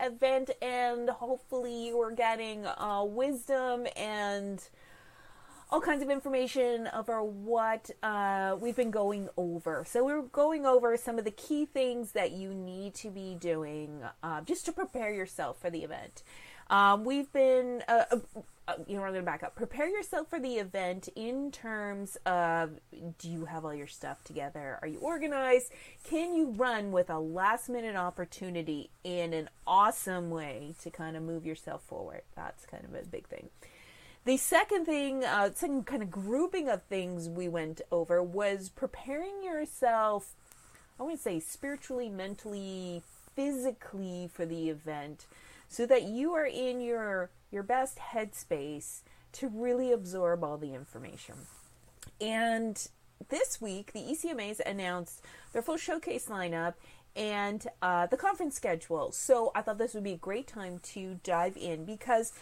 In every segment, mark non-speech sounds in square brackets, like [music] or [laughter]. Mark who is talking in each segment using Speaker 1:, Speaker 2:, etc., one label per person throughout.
Speaker 1: event, and hopefully, you are getting uh, wisdom and all kinds of information over what uh, we've been going over. So, we're going over some of the key things that you need to be doing uh, just to prepare yourself for the event. Um, we've been, uh, uh, uh you know, I'm going to back up. Prepare yourself for the event in terms of do you have all your stuff together? Are you organized? Can you run with a last minute opportunity in an awesome way to kind of move yourself forward? That's kind of a big thing. The second thing, uh, second kind of grouping of things we went over was preparing yourself, I want to say spiritually, mentally, physically for the event so that you are in your your best headspace to really absorb all the information. And this week, the ECMAs announced their full showcase lineup and uh, the conference schedule. So I thought this would be a great time to dive in because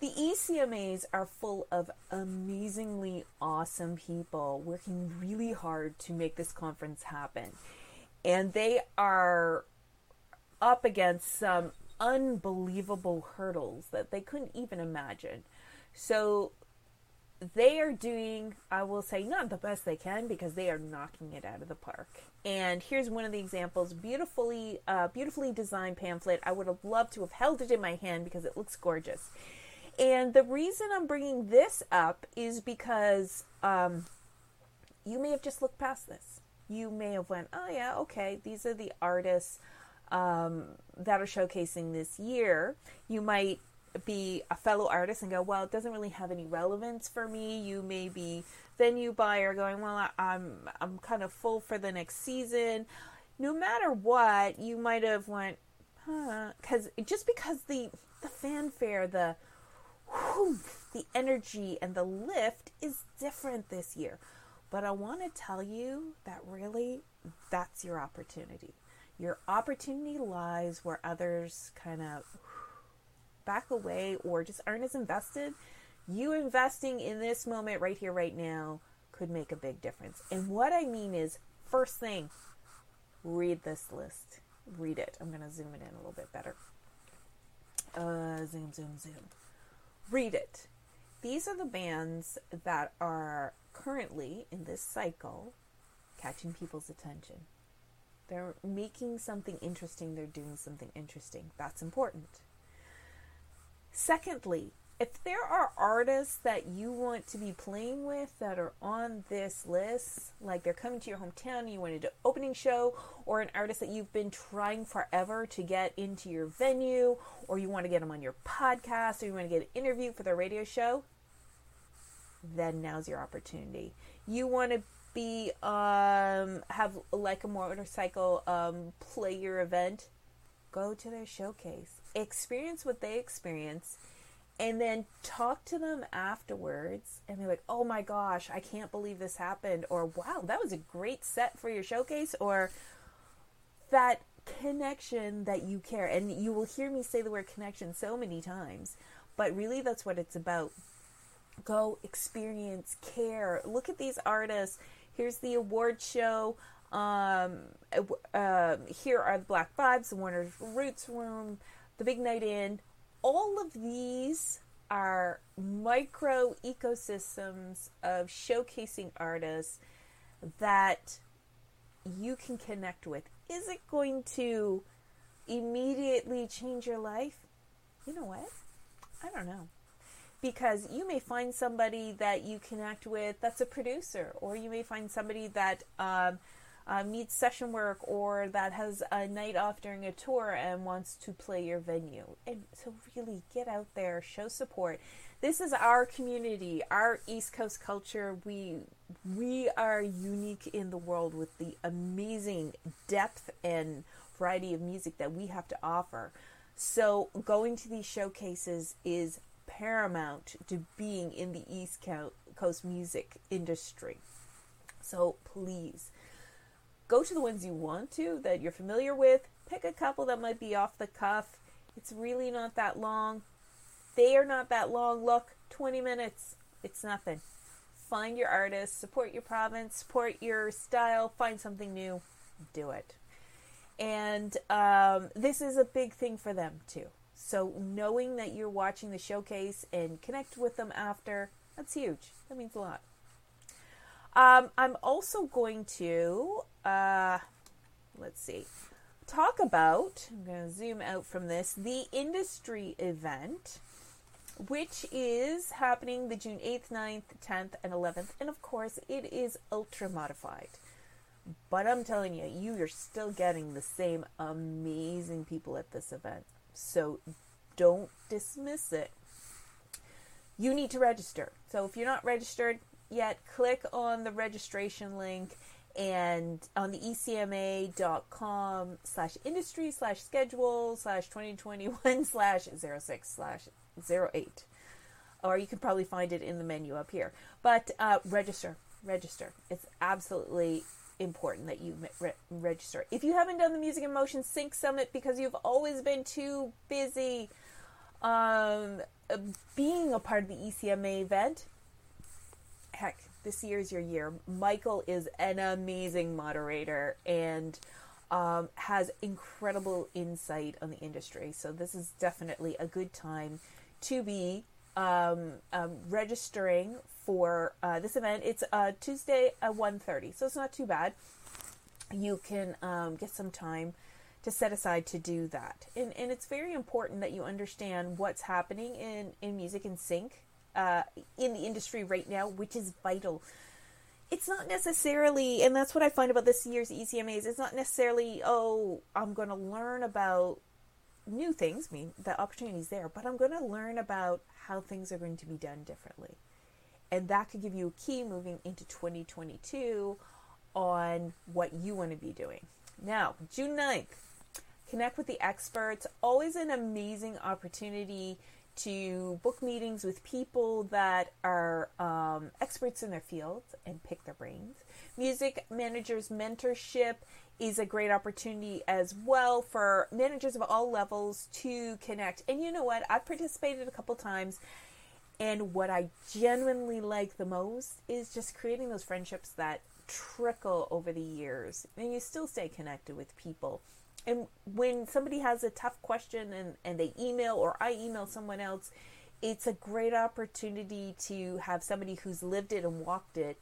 Speaker 1: the ECMAs are full of amazingly awesome people working really hard to make this conference happen. And they are up against some unbelievable hurdles that they couldn't even imagine. So they are doing, I will say, not the best they can because they are knocking it out of the park. And here's one of the examples: beautifully, uh, beautifully designed pamphlet. I would have loved to have held it in my hand because it looks gorgeous. And the reason I'm bringing this up is because um, you may have just looked past this. You may have went, oh yeah, okay, these are the artists um, that are showcasing this year, you might be a fellow artist and go, well, it doesn't really have any relevance for me. You may be venue buyer going, well, I'm I'm kind of full for the next season. No matter what, you might have went, huh? Because just because the the fanfare, the the energy and the lift is different this year. But I want to tell you that really, that's your opportunity. Your opportunity lies where others kind of back away or just aren't as invested. You investing in this moment right here, right now, could make a big difference. And what I mean is, first thing, read this list. Read it. I'm going to zoom it in a little bit better. Uh, zoom, zoom, zoom. Read it. These are the bands that are currently in this cycle catching people's attention. They're making something interesting, they're doing something interesting. That's important. Secondly, if there are artists that you want to be playing with that are on this list, like they're coming to your hometown, you want to an opening show, or an artist that you've been trying forever to get into your venue, or you want to get them on your podcast, or you want to get an interview for their radio show, then now's your opportunity. You want to be um, have like a motorcycle um, play your event, go to their showcase, experience what they experience, and then talk to them afterwards and be like, "Oh my gosh, I can't believe this happened," or "Wow, that was a great set for your showcase," or that connection that you care. And you will hear me say the word connection so many times, but really that's what it's about. Go experience, care. Look at these artists Here's the award show. Um, uh, here are the Black Vibes, the Warner's Roots Room, the Big Night In. All of these are micro ecosystems of showcasing artists that you can connect with. Is it going to immediately change your life? You know what? I don't know because you may find somebody that you connect with that's a producer, or you may find somebody that um, uh, needs session work or that has a night off during a tour and wants to play your venue. And so, really get out there, show support. This is our community, our East Coast culture. We we are unique in the world with the amazing depth and variety of music that we have to offer. So, going to these showcases is paramount to being in the East Coast music industry. So please go to the ones you want to that you're familiar with. Pick a couple that might be off the cuff. It's really not that long. They are not that long. Look, 20 minutes. It's nothing. Find your artist, support your province, support your style, find something new, do it. And um, this is a big thing for them too. So knowing that you're watching the showcase and connect with them after, that's huge. That means a lot. Um, I'm also going to, uh, let's see, talk about, I'm going to zoom out from this, the industry event, which is happening the June 8th, 9th, 10th, and 11th. And of course, it is ultra modified. But I'm telling you, you are still getting the same amazing people at this event. So don't dismiss it. You need to register. So if you're not registered yet, click on the registration link and on the ecma.com slash industry slash schedule slash 2021 [laughs] slash 06 slash 08 or you can probably find it in the menu up here but uh, register register it's absolutely important that you re- register if you haven't done the music in motion sync summit because you've always been too busy um, being a part of the ecma event heck this year is your year. Michael is an amazing moderator and um, has incredible insight on the industry. So this is definitely a good time to be um, um, registering for uh, this event. It's uh, Tuesday at 1.30, so it's not too bad. You can um, get some time to set aside to do that. And, and it's very important that you understand what's happening in, in music and sync uh, in the industry right now, which is vital. It's not necessarily, and that's what I find about this year's ECMAs. It's not necessarily, oh, I'm going to learn about new things. I mean, the opportunity's there, but I'm going to learn about how things are going to be done differently. And that could give you a key moving into 2022 on what you want to be doing. Now, June 9th, connect with the experts. Always an amazing opportunity to book meetings with people that are um, experts in their fields and pick their brains. Music managers mentorship is a great opportunity as well for managers of all levels to connect. And you know what? I've participated a couple times. And what I genuinely like the most is just creating those friendships that trickle over the years. And you still stay connected with people and when somebody has a tough question and, and they email or I email someone else, it's a great opportunity to have somebody who's lived it and walked it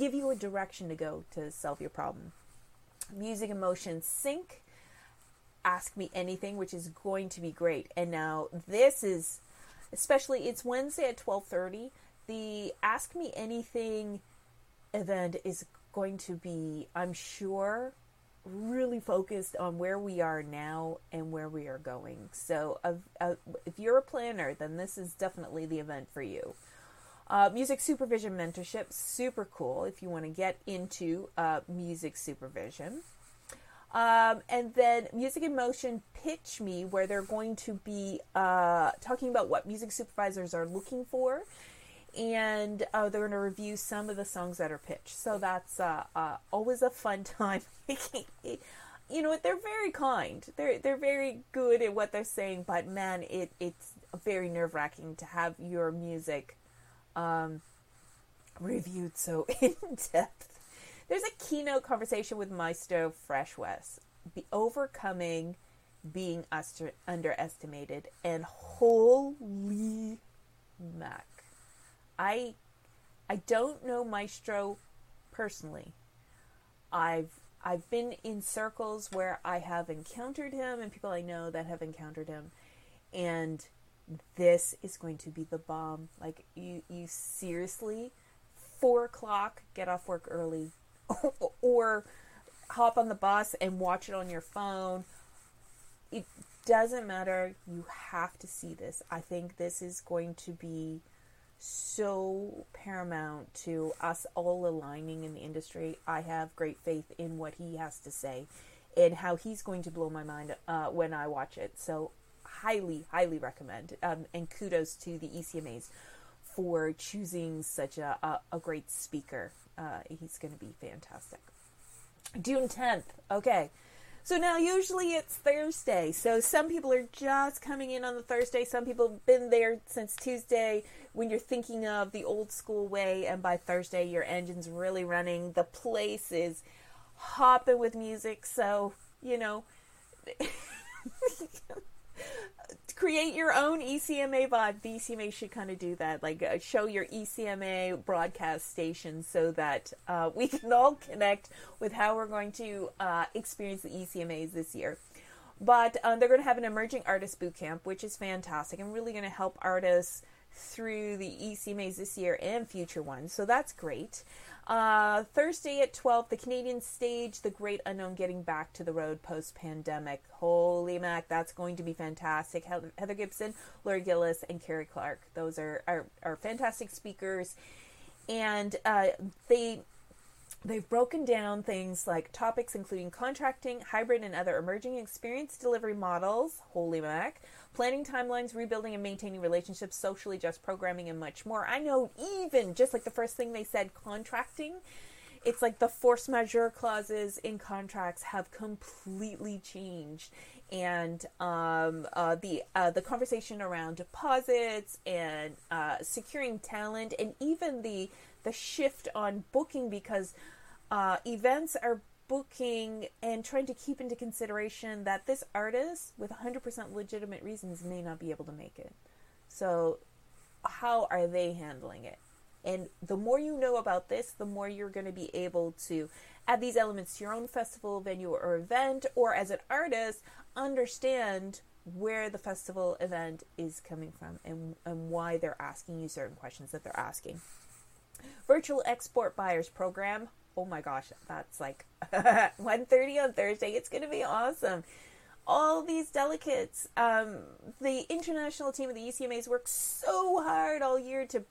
Speaker 1: give you a direction to go to solve your problem. Music in Motion Sync. Ask me anything, which is going to be great. And now this is especially it's Wednesday at 12:30. The ask me anything event is going to be I'm sure really focused on where we are now and where we are going. So, uh, uh, if you're a planner, then this is definitely the event for you. Uh, music supervision mentorship, super cool if you want to get into uh, music supervision. Um, and then Music in Motion Pitch Me, where they're going to be uh, talking about what music supervisors are looking for and uh, they're going to review some of the songs that are pitched. So that's uh, uh, always a fun [laughs] time. you know? They're very kind. They're they're very good at what they're saying, but man, it it's very nerve wracking to have your music um, reviewed so [laughs] in depth. There's a keynote conversation with Maestro Fresh Wes, be overcoming being underestimated, and holy mac I I don't know Maestro personally. I've I've been in circles where I have encountered him and people I know that have encountered him and this is going to be the bomb. Like you you seriously four o'clock, get off work early [laughs] or hop on the bus and watch it on your phone. It doesn't matter. You have to see this. I think this is going to be so paramount to us all aligning in the industry. I have great faith in what he has to say and how he's going to blow my mind uh, when I watch it. So, highly, highly recommend. Um, and kudos to the ECMAs for choosing such a, a, a great speaker. Uh, he's going to be fantastic. June 10th. Okay. So now usually it's Thursday. So some people are just coming in on the Thursday. Some people have been there since Tuesday when you're thinking of the old school way and by Thursday your engine's really running. The place is hopping with music. So, you know, [laughs] create your own ECMA vibe. The ECMA should kind of do that, like uh, show your ECMA broadcast station so that uh, [laughs] we can all connect with how we're going to uh, experience the ECMAs this year. But um, they're going to have an emerging artist boot camp, which is fantastic and really going to help artists through the ECMAs this year and future ones. So that's great. Uh, Thursday at 12, the Canadian stage, The Great Unknown Getting Back to the Road Post Pandemic. Holy Mac, that's going to be fantastic. Heather Gibson, Laurie Gillis, and Carrie Clark. Those are, are, are fantastic speakers. And uh, they They've broken down things like topics including contracting, hybrid and other emerging experience delivery models, holy mac, planning timelines, rebuilding and maintaining relationships, socially just programming, and much more. I know even just like the first thing they said, contracting, it's like the force majeure clauses in contracts have completely changed. And um, uh, the uh, the conversation around deposits and uh, securing talent, and even the the shift on booking because uh, events are booking and trying to keep into consideration that this artist, with 100% legitimate reasons, may not be able to make it. So, how are they handling it? And the more you know about this, the more you're going to be able to add these elements to your own festival, venue, or event, or as an artist, understand where the festival event is coming from and, and why they're asking you certain questions that they're asking. Virtual Export Buyers Program. Oh my gosh, that's like [laughs] 1.30 on Thursday. It's going to be awesome. All these delegates, um, the international team of the ECMAs worked so hard all year to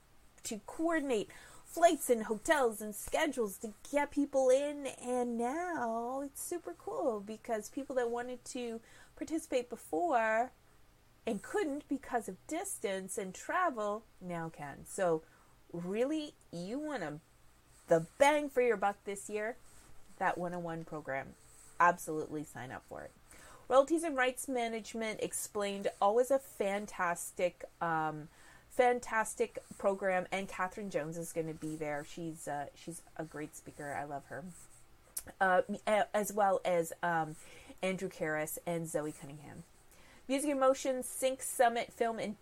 Speaker 1: to coordinate flights and hotels and schedules to get people in and now it's super cool because people that wanted to participate before and couldn't because of distance and travel now can. So really you want to the bang for your buck this year, that 101 program. Absolutely sign up for it. Royalties and rights management explained always a fantastic um, fantastic program and Catherine Jones is going to be there. She's uh, she's a great speaker. I love her. Uh, as well as um, Andrew Karras and Zoe Cunningham. Music and Motion Sync Summit Film and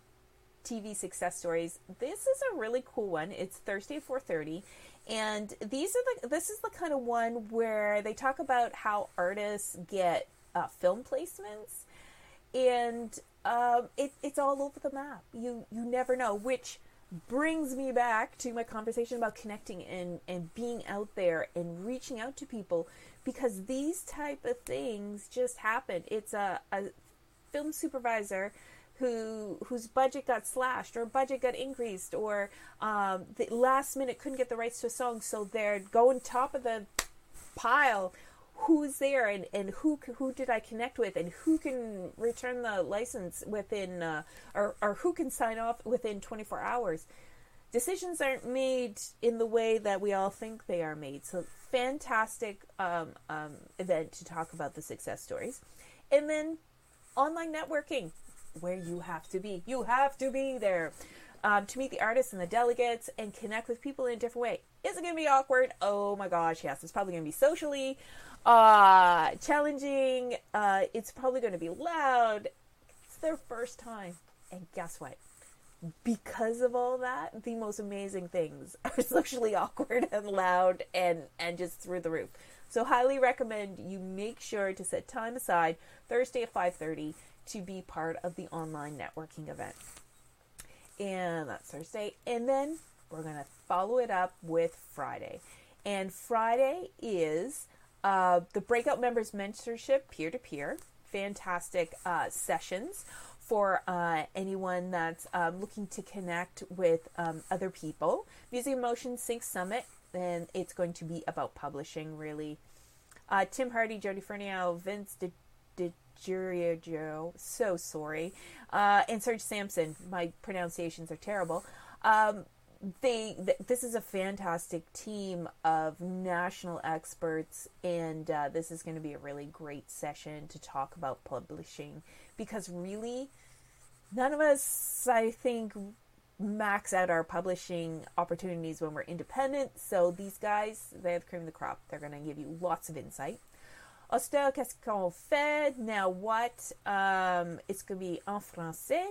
Speaker 1: TV success stories. This is a really cool one. It's Thursday 4:30 and these are the this is the kind of one where they talk about how artists get uh, film placements and um, it, it's all over the map. You you never know, which brings me back to my conversation about connecting and, and being out there and reaching out to people because these type of things just happen. It's a, a film supervisor who whose budget got slashed or budget got increased or um, the last minute couldn't get the rights to a song, so they're going top of the pile. Who's there and, and who who did I connect with and who can return the license within uh, or or who can sign off within 24 hours? Decisions aren't made in the way that we all think they are made. So fantastic um, um, event to talk about the success stories, and then online networking where you have to be. You have to be there um, to meet the artists and the delegates and connect with people in a different way. Is it going to be awkward? Oh my gosh, yes. It's probably going to be socially uh, challenging. Uh, it's probably going to be loud. It's their first time. And guess what? Because of all that, the most amazing things [laughs] are socially awkward and loud and, and just through the roof. So highly recommend you make sure to set time aside Thursday at 5:30 to be part of the online networking event. And that's Thursday. And then we're going to follow it up with Friday. And Friday is uh, the Breakout Members Mentorship peer to peer. Fantastic uh, sessions for uh, anyone that's um, looking to connect with um, other people. Music Motion Sync Summit, and it's going to be about publishing, really. Uh, Tim Hardy, Jody Fernio, Vince De Joe, so sorry, uh, and Serge Sampson. My pronunciations are terrible. Um, they th- this is a fantastic team of national experts, and uh, this is going to be a really great session to talk about publishing because really, none of us, I think, max out our publishing opportunities when we're independent. So these guys, they have cream of the crop. They're going to give you lots of insight. Hostel, qu'est-ce qu'on fait? Now what? Um, it's going to be en français.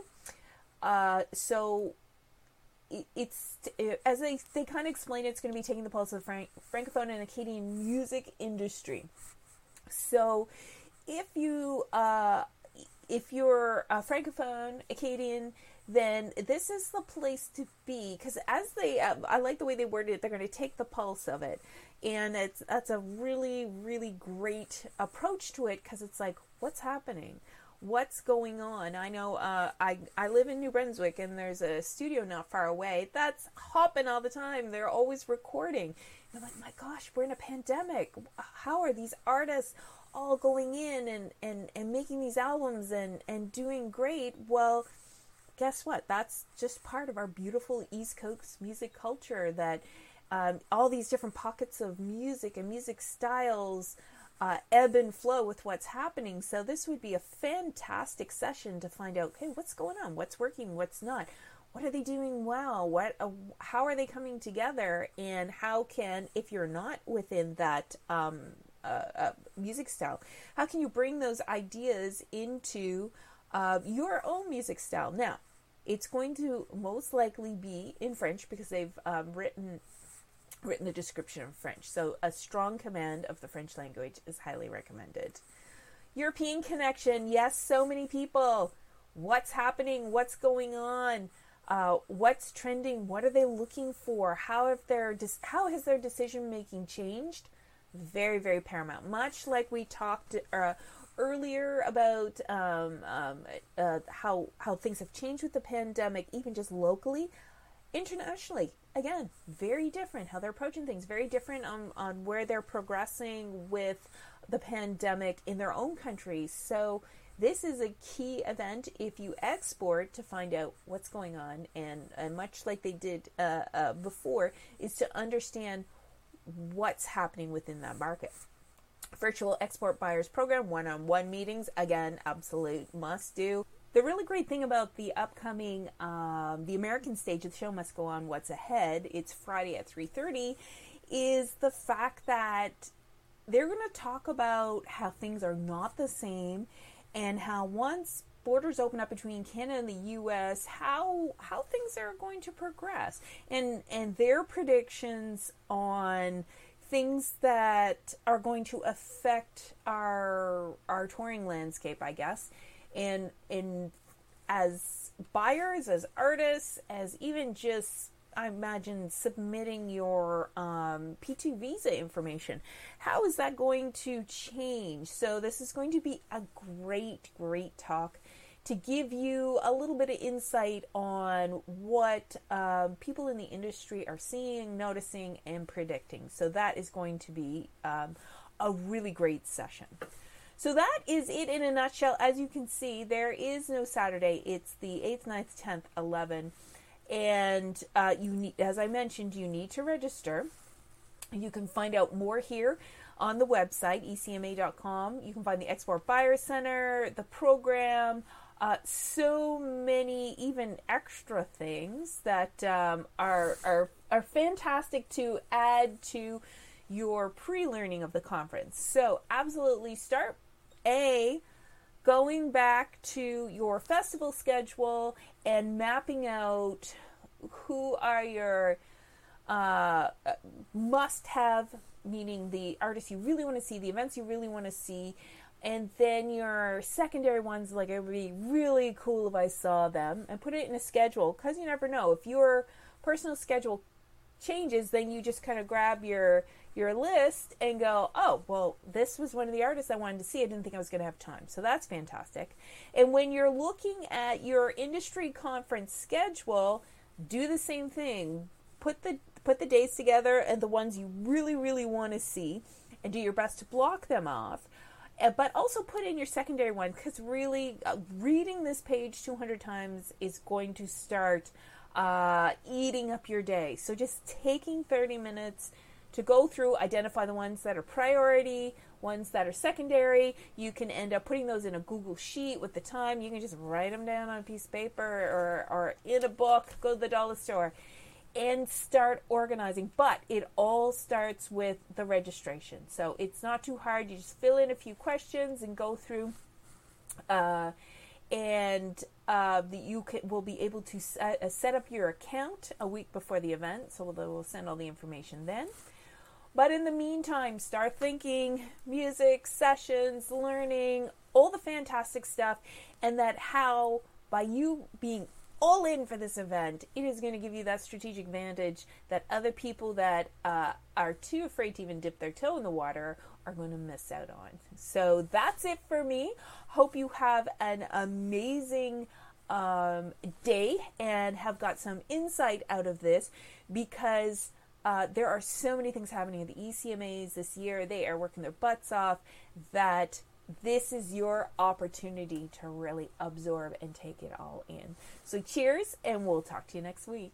Speaker 1: Uh, so it's as they they kind of explain it, it's going to be taking the pulse of the franc- francophone and Acadian music industry. So, if you uh, if you're a francophone Acadian, then this is the place to be because as they uh, I like the way they worded it. They're going to take the pulse of it, and it's that's a really really great approach to it because it's like what's happening what's going on. I know uh, I I live in New Brunswick and there's a studio not far away that's hopping all the time. They're always recording. And I'm like, my gosh, we're in a pandemic. How are these artists all going in and, and, and making these albums and, and doing great? Well, guess what? That's just part of our beautiful East Coast music culture that um, all these different pockets of music and music styles uh, ebb and flow with what's happening. So this would be a fantastic session to find out, hey, what's going on? What's working? What's not? What are they doing well? What? Uh, how are they coming together? And how can, if you're not within that um, uh, uh music style, how can you bring those ideas into uh, your own music style? Now, it's going to most likely be in French because they've um, written written the description in French. So a strong command of the French language is highly recommended. European connection, yes, so many people. What's happening? What's going on? Uh, what's trending? What are they looking for? How have their how has their decision making changed? Very very paramount. Much like we talked uh, earlier about um, um, uh, how how things have changed with the pandemic, even just locally, internationally again, very different how they're approaching things, very different on, on where they're progressing with the pandemic in their own countries. So, this is a key event if you export to find out what's going on, and, and much like they did uh, uh, before, is to understand what's happening within that market. Virtual export buyers program, one on one meetings, again, absolute must do the really great thing about the upcoming um, the American stage of the show must go on. What's ahead? It's Friday at three thirty. Is the fact that they're going to talk about how things are not the same, and how once borders open up between Canada and the U.S., how how things are going to progress, and and their predictions on things that are going to affect our our touring landscape, I guess and in as buyers, as artists, as even just I imagine submitting your um, P2 visa information. How is that going to change? So, this is going to be a great, great talk to give you a little bit of insight on what um, people in the industry are seeing, noticing, and predicting. So, that is going to be um, a really great session. So that is it in a nutshell. As you can see, there is no Saturday. It's the 8th, 9th, 10th, 11th. And uh, you need, as I mentioned, you need to register. You can find out more here on the website, ecma.com. You can find the Export Buyer Center, the program, uh, so many even extra things that um, are, are, are fantastic to add to your pre-learning of the conference. So absolutely start a, going back to your festival schedule and mapping out who are your uh, must have, meaning the artists you really want to see, the events you really want to see, and then your secondary ones, like it would be really cool if I saw them, and put it in a schedule because you never know. If your personal schedule changes, then you just kind of grab your your list and go, oh, well, this was one of the artists I wanted to see. I didn't think I was going to have time. So that's fantastic. And when you're looking at your industry conference schedule, do the same thing. Put the put the dates together and the ones you really really want to see and do your best to block them off. But also put in your secondary one because really uh, reading this page 200 times is going to start uh, eating up your day. So just taking 30 minutes to go through, identify the ones that are priority, ones that are secondary. You can end up putting those in a Google Sheet with the time. You can just write them down on a piece of paper or, or in a book, go to the dollar store and start organizing. But it all starts with the registration. So it's not too hard. You just fill in a few questions and go through. Uh, and uh, that you can, will be able to set, uh, set, up your account a week before the event. So they will send all the information then. But in the meantime, start thinking music, sessions, learning, all the fantastic stuff, and that how by you being all in for this event, it is going to give you that strategic advantage that other people that uh, are too afraid to even dip their toe in the water are going to miss out on. So that's it for me. Hope you have an amazing um, day and have got some insight out of this because uh, there are so many things happening at the ECMAs this year. They are working their butts off that this is your opportunity to really absorb and take it all in. So, cheers, and we'll talk to you next week.